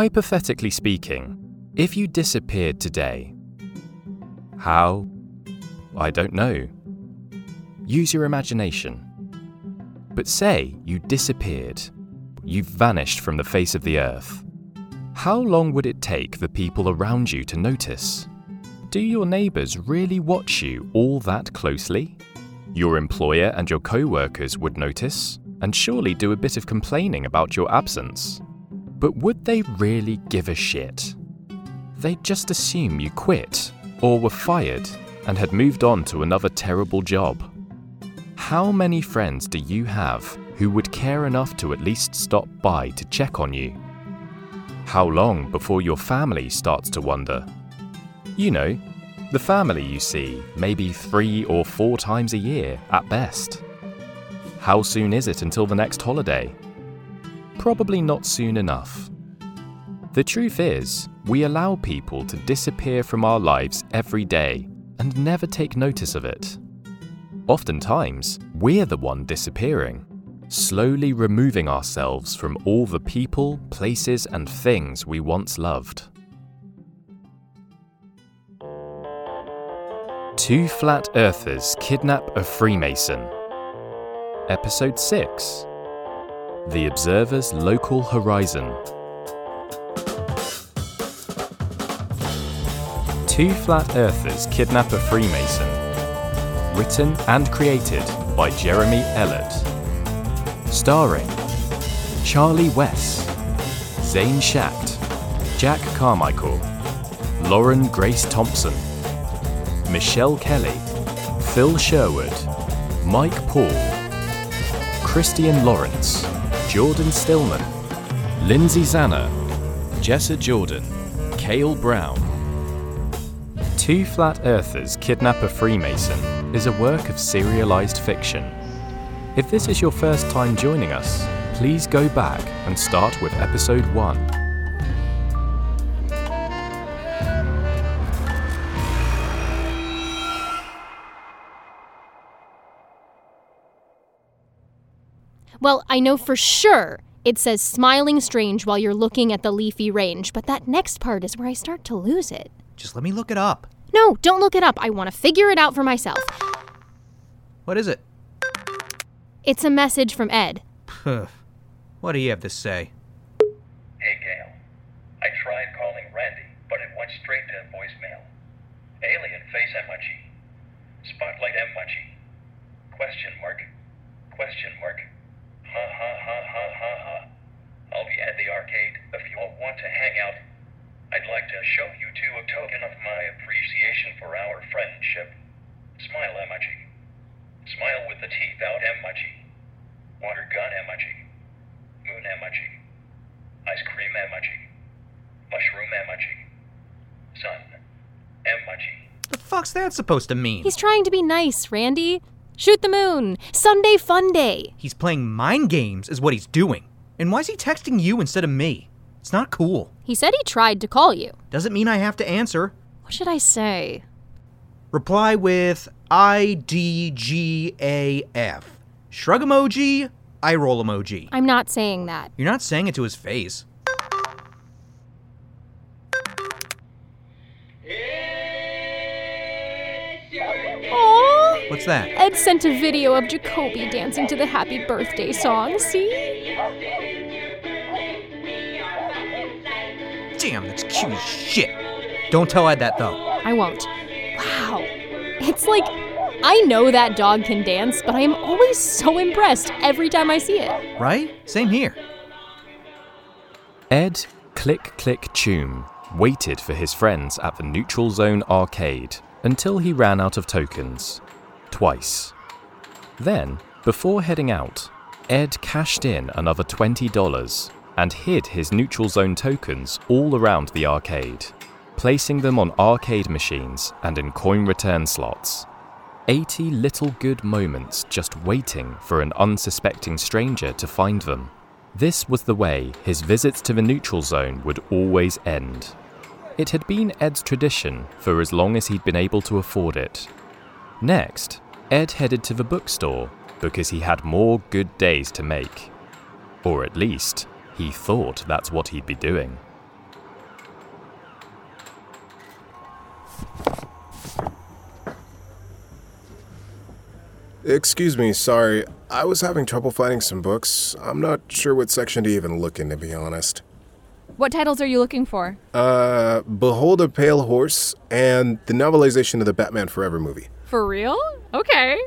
Hypothetically speaking, if you disappeared today, how? I don't know. Use your imagination. But say you disappeared. You've vanished from the face of the earth. How long would it take the people around you to notice? Do your neighbours really watch you all that closely? Your employer and your co workers would notice, and surely do a bit of complaining about your absence. But would they really give a shit? They'd just assume you quit, or were fired, and had moved on to another terrible job. How many friends do you have who would care enough to at least stop by to check on you? How long before your family starts to wonder? You know, the family you see maybe three or four times a year at best. How soon is it until the next holiday? Probably not soon enough. The truth is, we allow people to disappear from our lives every day and never take notice of it. Oftentimes, we're the one disappearing, slowly removing ourselves from all the people, places, and things we once loved. Two Flat Earthers Kidnap a Freemason. Episode 6 The Observer's Local Horizon. Two Flat Earthers Kidnap a Freemason. Written and created by Jeremy Ellett. Starring Charlie Wes, Zane Schacht, Jack Carmichael, Lauren Grace Thompson, Michelle Kelly, Phil Sherwood, Mike Paul, Kristian Lawrence, Jordan Stillman, Lindsay Zana, Jessa Jordan, Kale Brown. Two Flat Earthers Kidnap a Freemason is a work of serialized fiction. If this is your first time joining us, please go back and start with episode 1. Well, I know for sure it says smiling strange while you're looking at the leafy range, but that next part is where I start to lose it. Just let me look it up. No, don't look it up. I want to figure it out for myself. What is it? It's a message from Ed. what do you have to say? Hey, Gayle. I tried calling Randy, but it went straight to voicemail. Alien face emoji. Spotlight emoji. Question mark. Question mark. Ha ha ha ha ha ha. I'll be at the arcade if you all want to hang out. I'd like to show you two a token of my appreciation for our friendship. Smile emoji. Smile with the teeth out emoji. Water gun emoji. Moon emoji. Ice cream emoji. Mushroom emoji. Sun emoji. The fuck's that supposed to mean? He's trying to be nice, Randy. Shoot the moon. Sunday fun day. He's playing mind games, is what he's doing. And why is he texting you instead of me? It's not cool. He said he tried to call you. Doesn't mean I have to answer. What should I say? Reply with IDGAF. Shrug emoji, eye roll emoji. I'm not saying that. You're not saying it to his face. What's that? Ed sent a video of Jacoby dancing to the happy birthday song. See? Damn, that's cute as shit. Don't tell Ed that though. I won't. Wow. It's like I know that dog can dance, but I am always so impressed every time I see it. Right? Same here. Ed Click Click Choom waited for his friends at the Neutral Zone arcade until he ran out of tokens. Twice. Then, before heading out, Ed cashed in another $20 and hid his Neutral Zone tokens all around the arcade, placing them on arcade machines and in coin return slots. 80 little good moments just waiting for an unsuspecting stranger to find them. This was the way his visits to the neutral zone would always end. It had been Ed's tradition for as long as he'd been able to afford it. Next, Ed headed to the bookstore because he had more good days to make. Or at least, he thought that's what he'd be doing. Excuse me, sorry. I was having trouble finding some books. I'm not sure what section to even look in, to be honest. What titles are you looking for? Uh, Behold a Pale Horse and the novelization of the Batman Forever movie. For real? Okay.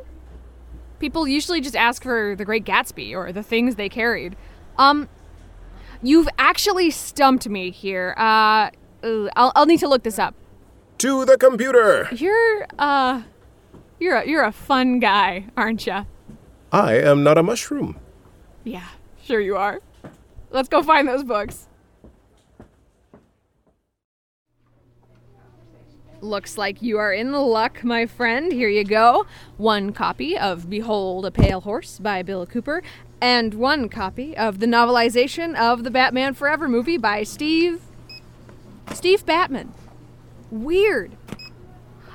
People usually just ask for The Great Gatsby or the things they carried. Um, you've actually stumped me here. Uh, I'll, I'll need to look this up. To the computer! You're, uh, you're a, you're a fun guy, aren't you? I am not a mushroom. Yeah, sure you are. Let's go find those books. Looks like you are in luck, my friend. Here you go. One copy of Behold a Pale Horse by Bill Cooper, and one copy of the novelization of the Batman Forever movie by Steve. Steve Batman. Weird.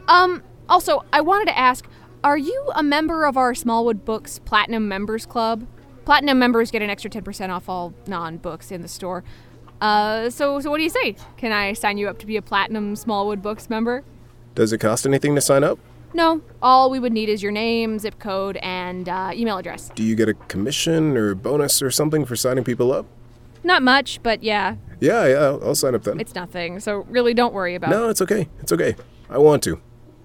Um, also, I wanted to ask are you a member of our Smallwood Books Platinum Members Club? Platinum members get an extra 10% off all non books in the store. Uh, so, so what do you say? Can I sign you up to be a Platinum Smallwood Books member? Does it cost anything to sign up? No, all we would need is your name, zip code, and uh, email address. Do you get a commission or bonus or something for signing people up? Not much, but yeah, Yeah, yeah, I'll, I'll sign up then. it's nothing. So really, don't worry about it. no, it's okay. It's okay. I want to.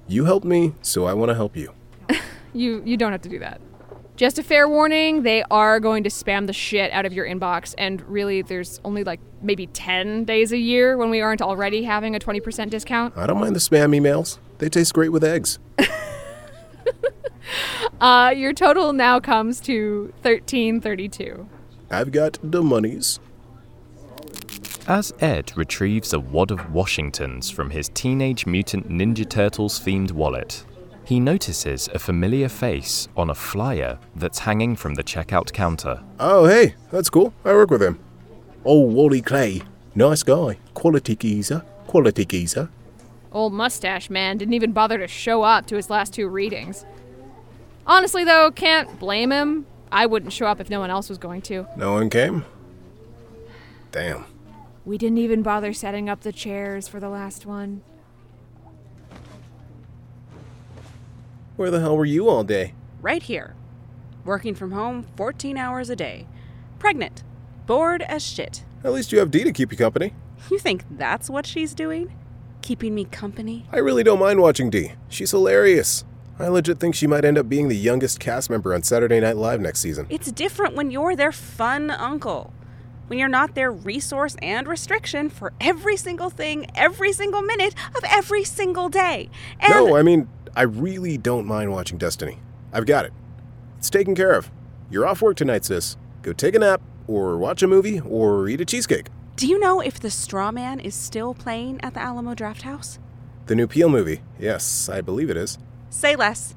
You helped me, so I want to help you. You you don't have to do that. Just a fair warning, they are going to spam the shit out of your inbox and really there's only like maybe 10 days a year when we aren't already having a 20% discount. I don't mind the spam emails. They taste great with eggs. Uh your total now comes to 1332. I've got the monies. As Ed retrieves a wad of Washingtons from his Teenage Mutant Ninja Turtles themed wallet, he notices a familiar face on a flyer that's hanging from the checkout counter. Oh, hey, that's cool. I work with him. Oh, Wally Clay. Nice guy. Quality geezer. Quality geezer. Old mustache man didn't even bother to show up to his last two readings. Honestly though, can't blame him. I wouldn't show up if no one else was going to. No one came? Damn. We didn't even bother setting up the chairs for the last one. Where the hell were you all day? right here. Working from home 14 hours a day. Pregnant. Bored as shit. At least you have Dee to keep you company. You think that's what she's doing? Keeping me company? I really don't mind watching Dee. She's hilarious. I legit think she might end up being the youngest cast member on Saturday Night Live next season. It's different when you're their fun uncle. When you're not their resource and restriction for every single thing, every single minute of every single day. And No, I mean, I really don't mind watching Destiny. I've got it. It's taken care of. You're off work tonight, sis. Go take a nap, or watch a movie, or eat a cheesecake. do you know if the straw man is still playing at the Alamo Drafthouse? The new Peele movie. Yes, I believe it is. Say less.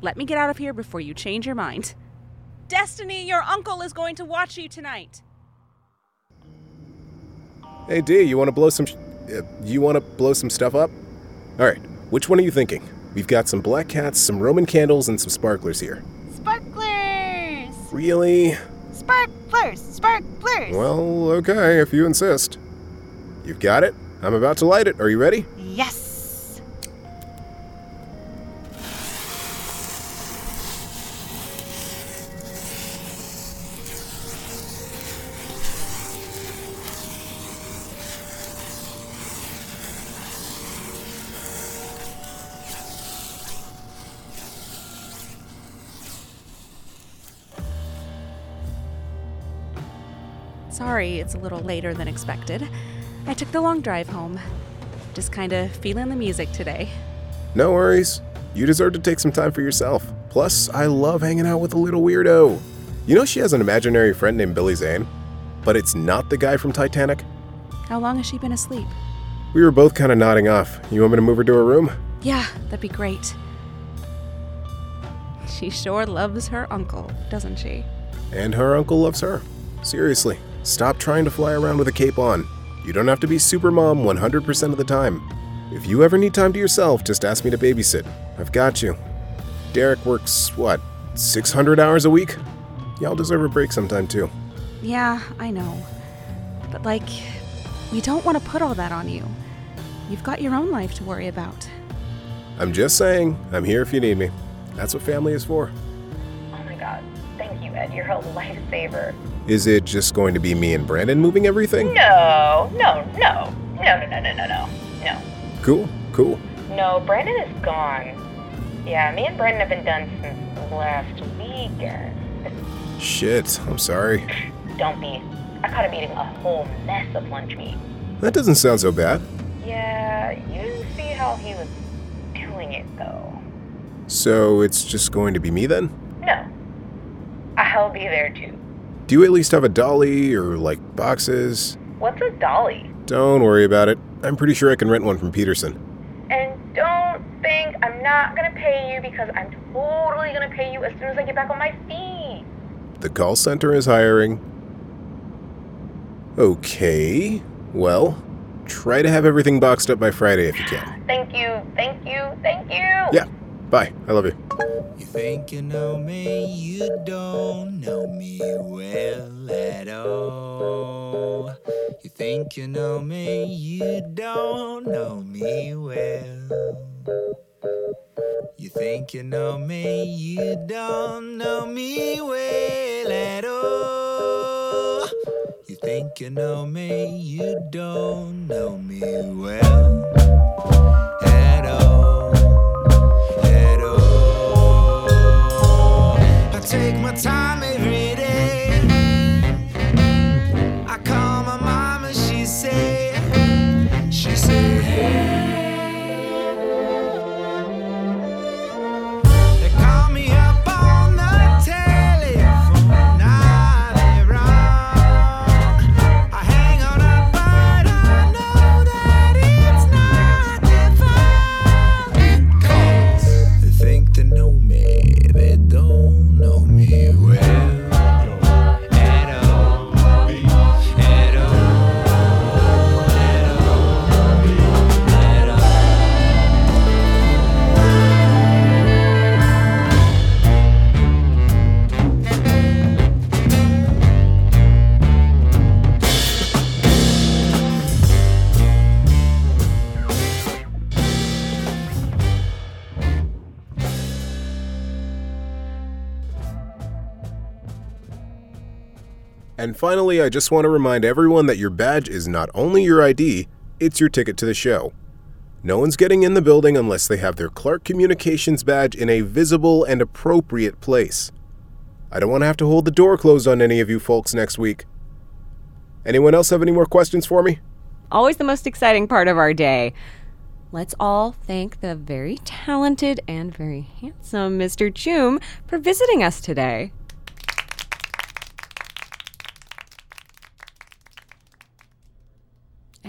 Let me get out of here before you change your mind. Destiny, your uncle is going to watch you tonight. Hey, Dee, you want to blow some? Sh- uh, you want to blow some stuff up? All right. Which one are you thinking? We've got some black cats, some Roman candles, and some sparklers here. Sparklers! Really? Sparklers! Sparklers! Well, okay, if you insist. You've got it. I'm about to light it. Are you ready? Yes! Sorry, it's a little later than expected. I took the long drive home. Just kind of feeling the music today. No worries. You deserve to take some time for yourself. Plus, I love hanging out with a little weirdo. You know she has an imaginary friend named Billy Zane? But it's not the guy from Titanic? How long has she been asleep? We were both kind of nodding off. You want me to move her to her room? Yeah, that'd be great. She sure loves her uncle, doesn't she? And her uncle loves her. Seriously, stop trying to fly around with a cape on. You don't have to be super mom 100% of the time. If you ever need time to yourself, just ask me to babysit. I've got you. Derek works, what, 600 hours a week? Y'all deserve a break sometime too. Yeah, I know. But, like, we don't want to put all that on you. You've got your own life to worry about. I'm just saying, I'm here if you need me. That's what family is for. Oh my god. Thank you, Ed. You're a lifesaver. Is it just going to be me and Brandon moving everything? No, no, no. No, no, no, no, no, no. No. Cool, cool. No, Brandon is gone. Yeah, me and Brandon have been done since last weekend. Shit, I'm sorry. Don't be. I caught him eating a whole mess of lunch meat. That doesn't sound so bad. Yeah, you see how he was doing it though. So it's just going to be me then? No. I'll be there too. Do you at least have a dolly or like boxes? What's a dolly? Don't worry about it. I'm pretty sure I can rent one from Peterson. And don't think I'm not gonna pay you because I'm totally gonna pay you as soon as I get back on my feet. The call center is hiring. Okay, well, try to have everything boxed up by Friday if you can. Thank you, thank you, thank you. Yeah, bye. I love you. Think you know me, you don't know me well at all. You think you know me, you don't know me well. You think you know me, you don't know me well at all. You think you know me, you don't know me well take my time eh? Finally, I just want to remind everyone that your badge is not only your ID, it's your ticket to the show. No one's getting in the building unless they have their Clark Communications badge in a visible and appropriate place. I don't want to have to hold the door closed on any of you folks next week. Anyone else have any more questions for me? Always the most exciting part of our day. Let's all thank the very talented and very handsome Mr. Choom for visiting us today.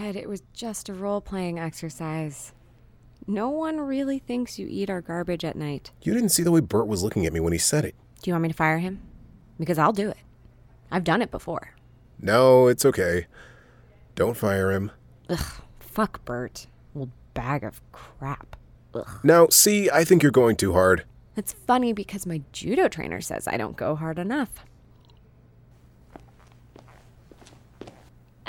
Ed, it was just a role playing exercise. No one really thinks you eat our garbage at night. You didn't see the way Bert was looking at me when he said it. Do you want me to fire him? Because I'll do it. I've done it before. No, it's okay. Don't fire him. Ugh, fuck Bert. Old bag of crap. Ugh. Now, see, I think you're going too hard. It's funny because my judo trainer says I don't go hard enough.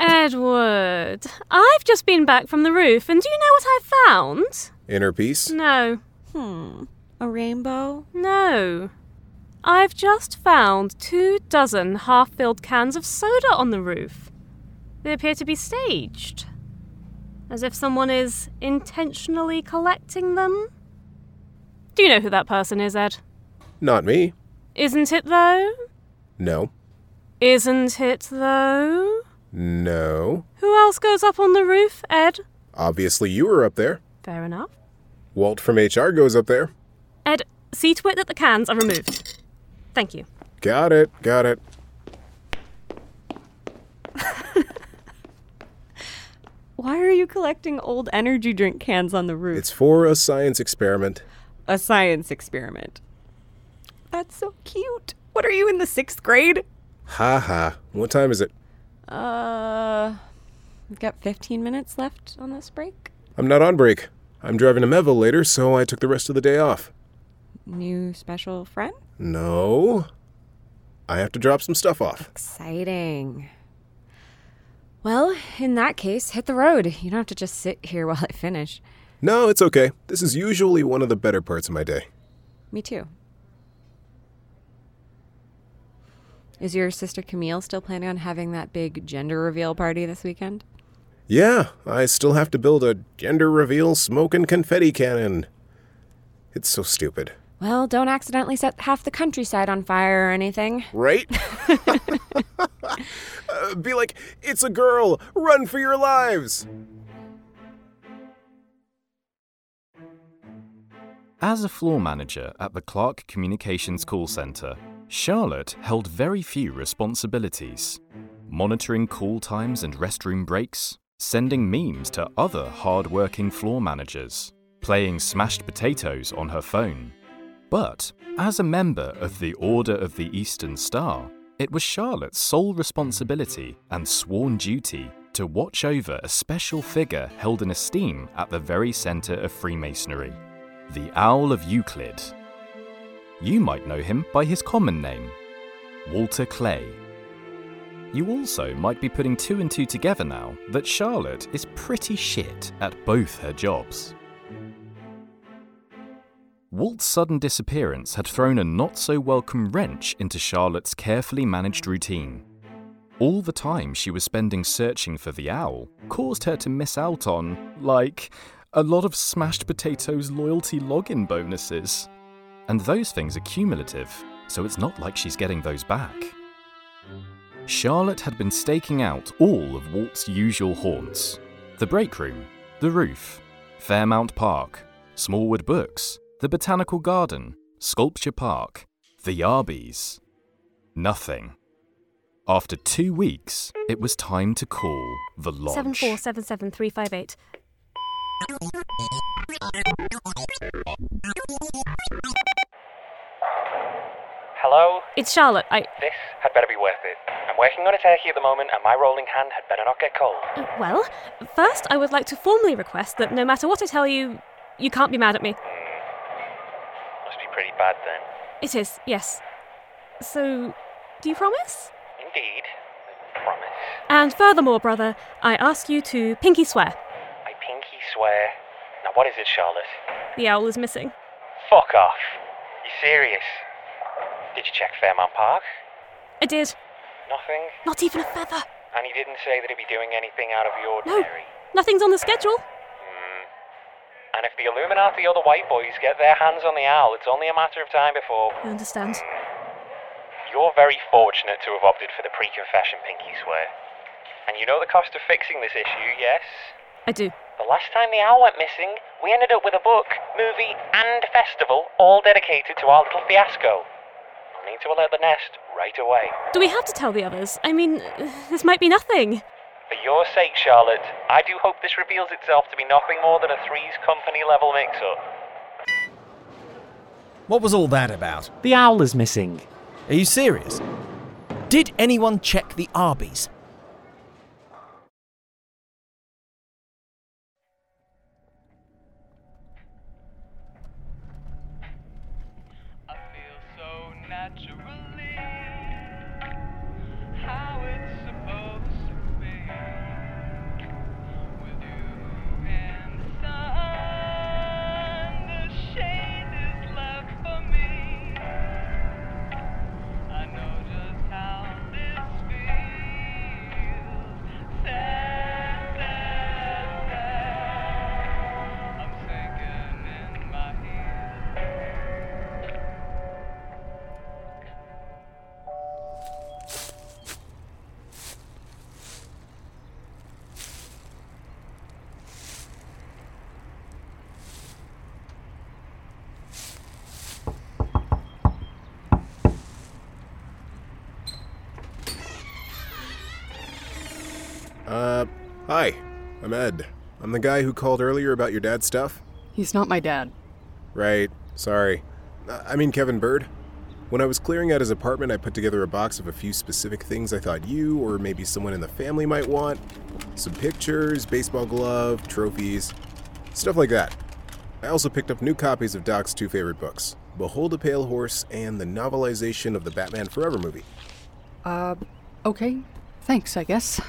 Edward, I've just been back from the roof, and do you know what I found? Inner peace? No. Hmm. A rainbow? No. I've just found two dozen half filled cans of soda on the roof. They appear to be staged. As if someone is intentionally collecting them. Do you know who that person is, Ed? Not me. Isn't it, though? No. Isn't it, though? No. Who else goes up on the roof, Ed? Obviously, you were up there. Fair enough. Walt from HR goes up there. Ed, see to it that the cans are removed. Thank you. Got it, got it. Why are you collecting old energy drink cans on the roof? It's for a science experiment. a science experiment. That's so cute. What are you in the sixth grade? Ha ha. What time is it? Uh, we've got 15 minutes left on this break. I'm not on break. I'm driving to Melville later, so I took the rest of the day off. New special friend? No. I have to drop some stuff off. Exciting. Well, in that case, hit the road. You don't have to just sit here while I finish. No, it's okay. This is usually one of the better parts of my day. Me too. Is your sister Camille still planning on having that big gender reveal party this weekend? Yeah, I still have to build a gender reveal smoke and confetti cannon. It's so stupid. Well, don't accidentally set half the countryside on fire or anything. Right? Uh, be like, it's a girl! Run for your lives! As a floor manager at the Clark Communications Call Center, Charlotte held very few responsibilities. Monitoring call times and restroom breaks, sending memes to other hard-working floor managers, playing smashed potatoes on her phone. But as a member of the Order of the Eastern Star, it was Charlotte's sole responsibility and sworn duty to watch over a special figure held in esteem at the very center of Freemasonry the Owl of Euclid. You might know him by his common name, Walter Clay. You also might be putting two and two together now that Charlotte is pretty shit at both her jobs. Walt's sudden disappearance had thrown a not so welcome wrench into Charlotte's carefully managed routine. All the time she was spending searching for the owl caused her to miss out on, like, a lot of smashed potatoes loyalty login bonuses. And those things are cumulative, so it's not like she's getting those back. Charlotte had been staking out all of Walt's usual haunts the break room, the roof, Fairmount Park, Smallwood Books, the Botanical Garden, Sculpture Park, the Yarbies. Nothing. After two weeks, it was time to call the lodge. Seven four seven seven three five eight. Hello? It's Charlotte. I. This had better be worth it. I'm working on a turkey at the moment, and my rolling hand had better not get cold. Uh, Well, first, I would like to formally request that no matter what I tell you, you can't be mad at me. Must be pretty bad then. It is, yes. So, do you promise? Indeed. I promise. And furthermore, brother, I ask you to pinky swear. I pinky swear. Now, what is it, Charlotte? The owl is missing. Fuck off. Serious? Did you check Fairmount Park? I did. Nothing? Not even a feather. And he didn't say that he'd be doing anything out of the ordinary? Nothing's on the schedule. Hmm. And if the Illuminati or the White Boys get their hands on the owl, it's only a matter of time before. I understand. You're very fortunate to have opted for the pre confession pinky swear. And you know the cost of fixing this issue, yes? I do. The last time the owl went missing, we ended up with a book, movie, and festival all dedicated to our little fiasco. I'll need to alert the nest right away. Do we have to tell the others? I mean, this might be nothing. For your sake, Charlotte, I do hope this reveals itself to be nothing more than a Three's Company level mix up. What was all that about? The owl is missing. Are you serious? Did anyone check the Arby's? Hi. I'm Ed. I'm the guy who called earlier about your dad's stuff. He's not my dad. Right. Sorry. Uh, I mean Kevin Bird. When I was clearing out his apartment, I put together a box of a few specific things I thought you or maybe someone in the family might want. Some pictures, baseball glove, trophies, stuff like that. I also picked up new copies of Doc's two favorite books Behold a Pale Horse and the novelization of the Batman Forever movie. Uh, okay. Thanks, I guess.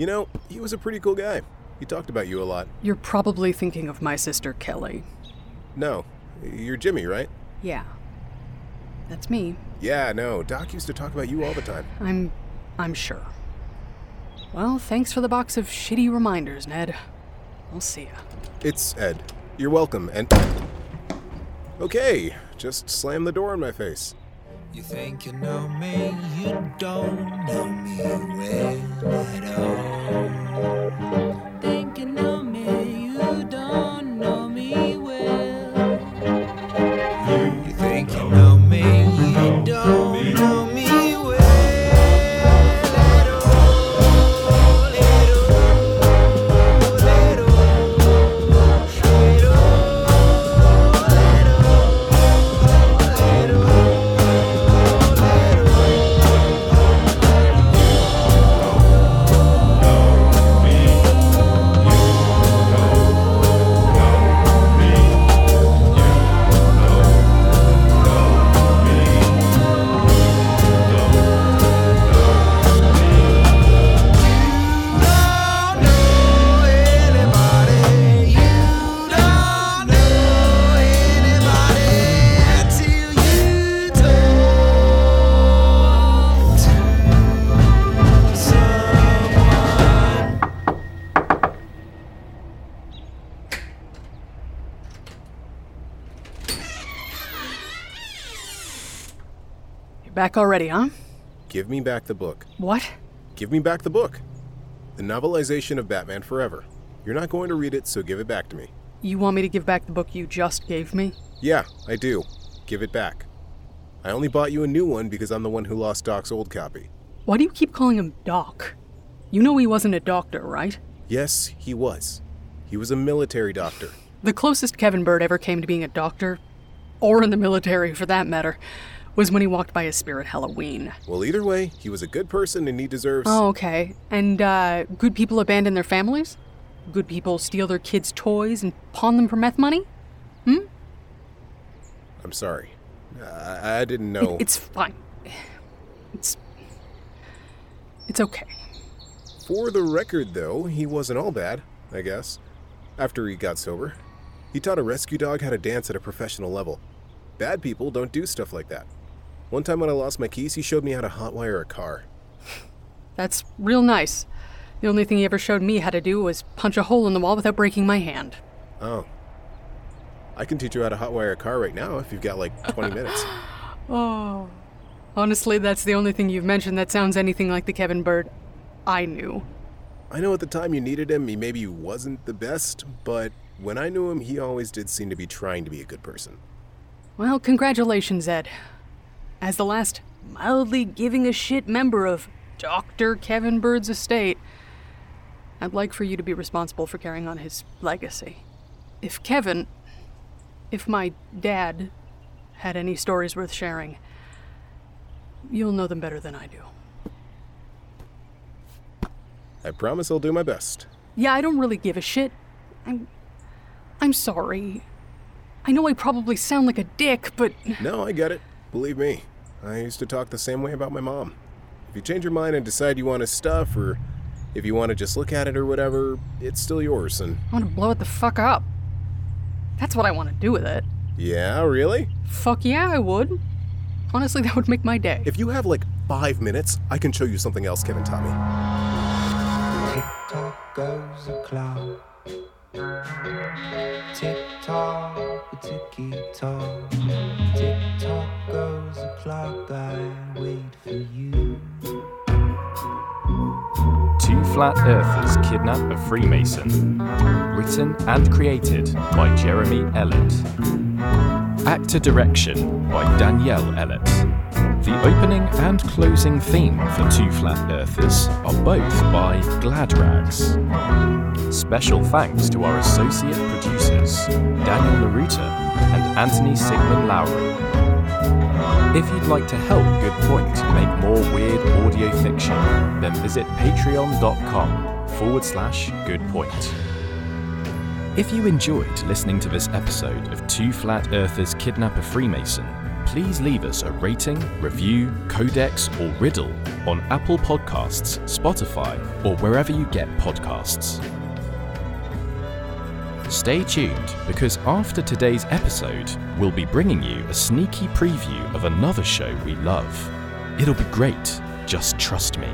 You know, he was a pretty cool guy. He talked about you a lot. You're probably thinking of my sister Kelly. No, you're Jimmie, right? Yeah. That's me. Yeah, no, Doc used to talk about you all the time. I'm. I'm sure. Well, thanks for the box of shitty reminders, Ned. I'll see ya. It's Ed. You're welcome, and. Okay, just slam the door in my face. You think you know me, you don't know me well at all. Think you know me, You're back already, huh? Give me back the book. What? Give me back the book. The novelization of Batman Forever. You're not going to read it, so give it back to me. You want me to give back the book you just gave me? Yeah, I do. Give it back. I only bought you a new one because I'm the one who lost Doc's old copy. Why do you keep calling him Doc? You know he wasn't a doctor, right? Yes, he was. He was a military doctor. The closest Kevin Bird ever came to being a doctor, or in the military for that matter, was when he walked by his spirit Halloween. Well, either way, he was a good person and he deserves. Oh, okay. And uh, good people abandon their families? Good people steal their kids' toys and pawn them for meth money? Hmm? I'm sorry. I, I didn't know. It's fine. It's. It's okay. For the record, though, he wasn't all bad, I guess. After he got sober, he taught a rescue dog how to dance at a professional level. Bad people don't do stuff like that. One time when I lost my keys, he showed me how to hotwire a car. That's real nice. The only thing he ever showed me how to do was punch a hole in the wall without breaking my hand. Oh. I can teach you how to hotwire a car right now if you've got like 20 minutes. Oh. Honestly, that's the only thing you've mentioned that sounds anything like the Kevin Bird I knew. I know at the time you needed him, he maybe wasn't the best, but when I knew him, he always did seem to be trying to be a good person. Well, congratulations, Ed. As the last mildly giving a shit member of Dr. Kevin Bird's estate, I'd like for you to be responsible for carrying on his legacy. If Kevin, if my dad, had any stories worth sharing, you'll know them better than I do. I promise I'll do my best. Yeah, I don't really give a shit. I'm. I'm sorry. I know I probably sound like a dick, but. No, I get it. Believe me, I used to talk the same way about my mom. If you change your mind and decide you want his stuff, or if you want to just look at it or whatever, it's still yours, and. I want to blow it the fuck up. That's what I want to do with it. Yeah, really? Fuck yeah, I would. Honestly, that would make my day. If you have like five minutes, I can show you something else Kevin Tommy. me. Tick tock goes the clock. Tick tock, ticky tock. Tick tock goes the clock. I wait for you. Two Flat Earthers Kidnap a Freemason. Written and created by Jeremy Ellett. Actor direction by Danyelle Ellett. The opening and closing theme for Two Flat Earthers are both by Glad Rags. Special thanks to our associate producers, Daniel Naruta and Anthony Sigmund Lowry. If you'd like to help Good Pointe make more weird audio fiction, then visit patreon.com forward slash good point. If you enjoyed listening to this episode of Two Flat Earthers Kidnap a Freemason, please leave us a rating, review, codex, or riddle on Apple Podcasts, Spotify, or wherever you get podcasts. Stay tuned because after today's episode, we'll be bringing you a sneaky preview of another show we love. It'll be great, just trust me.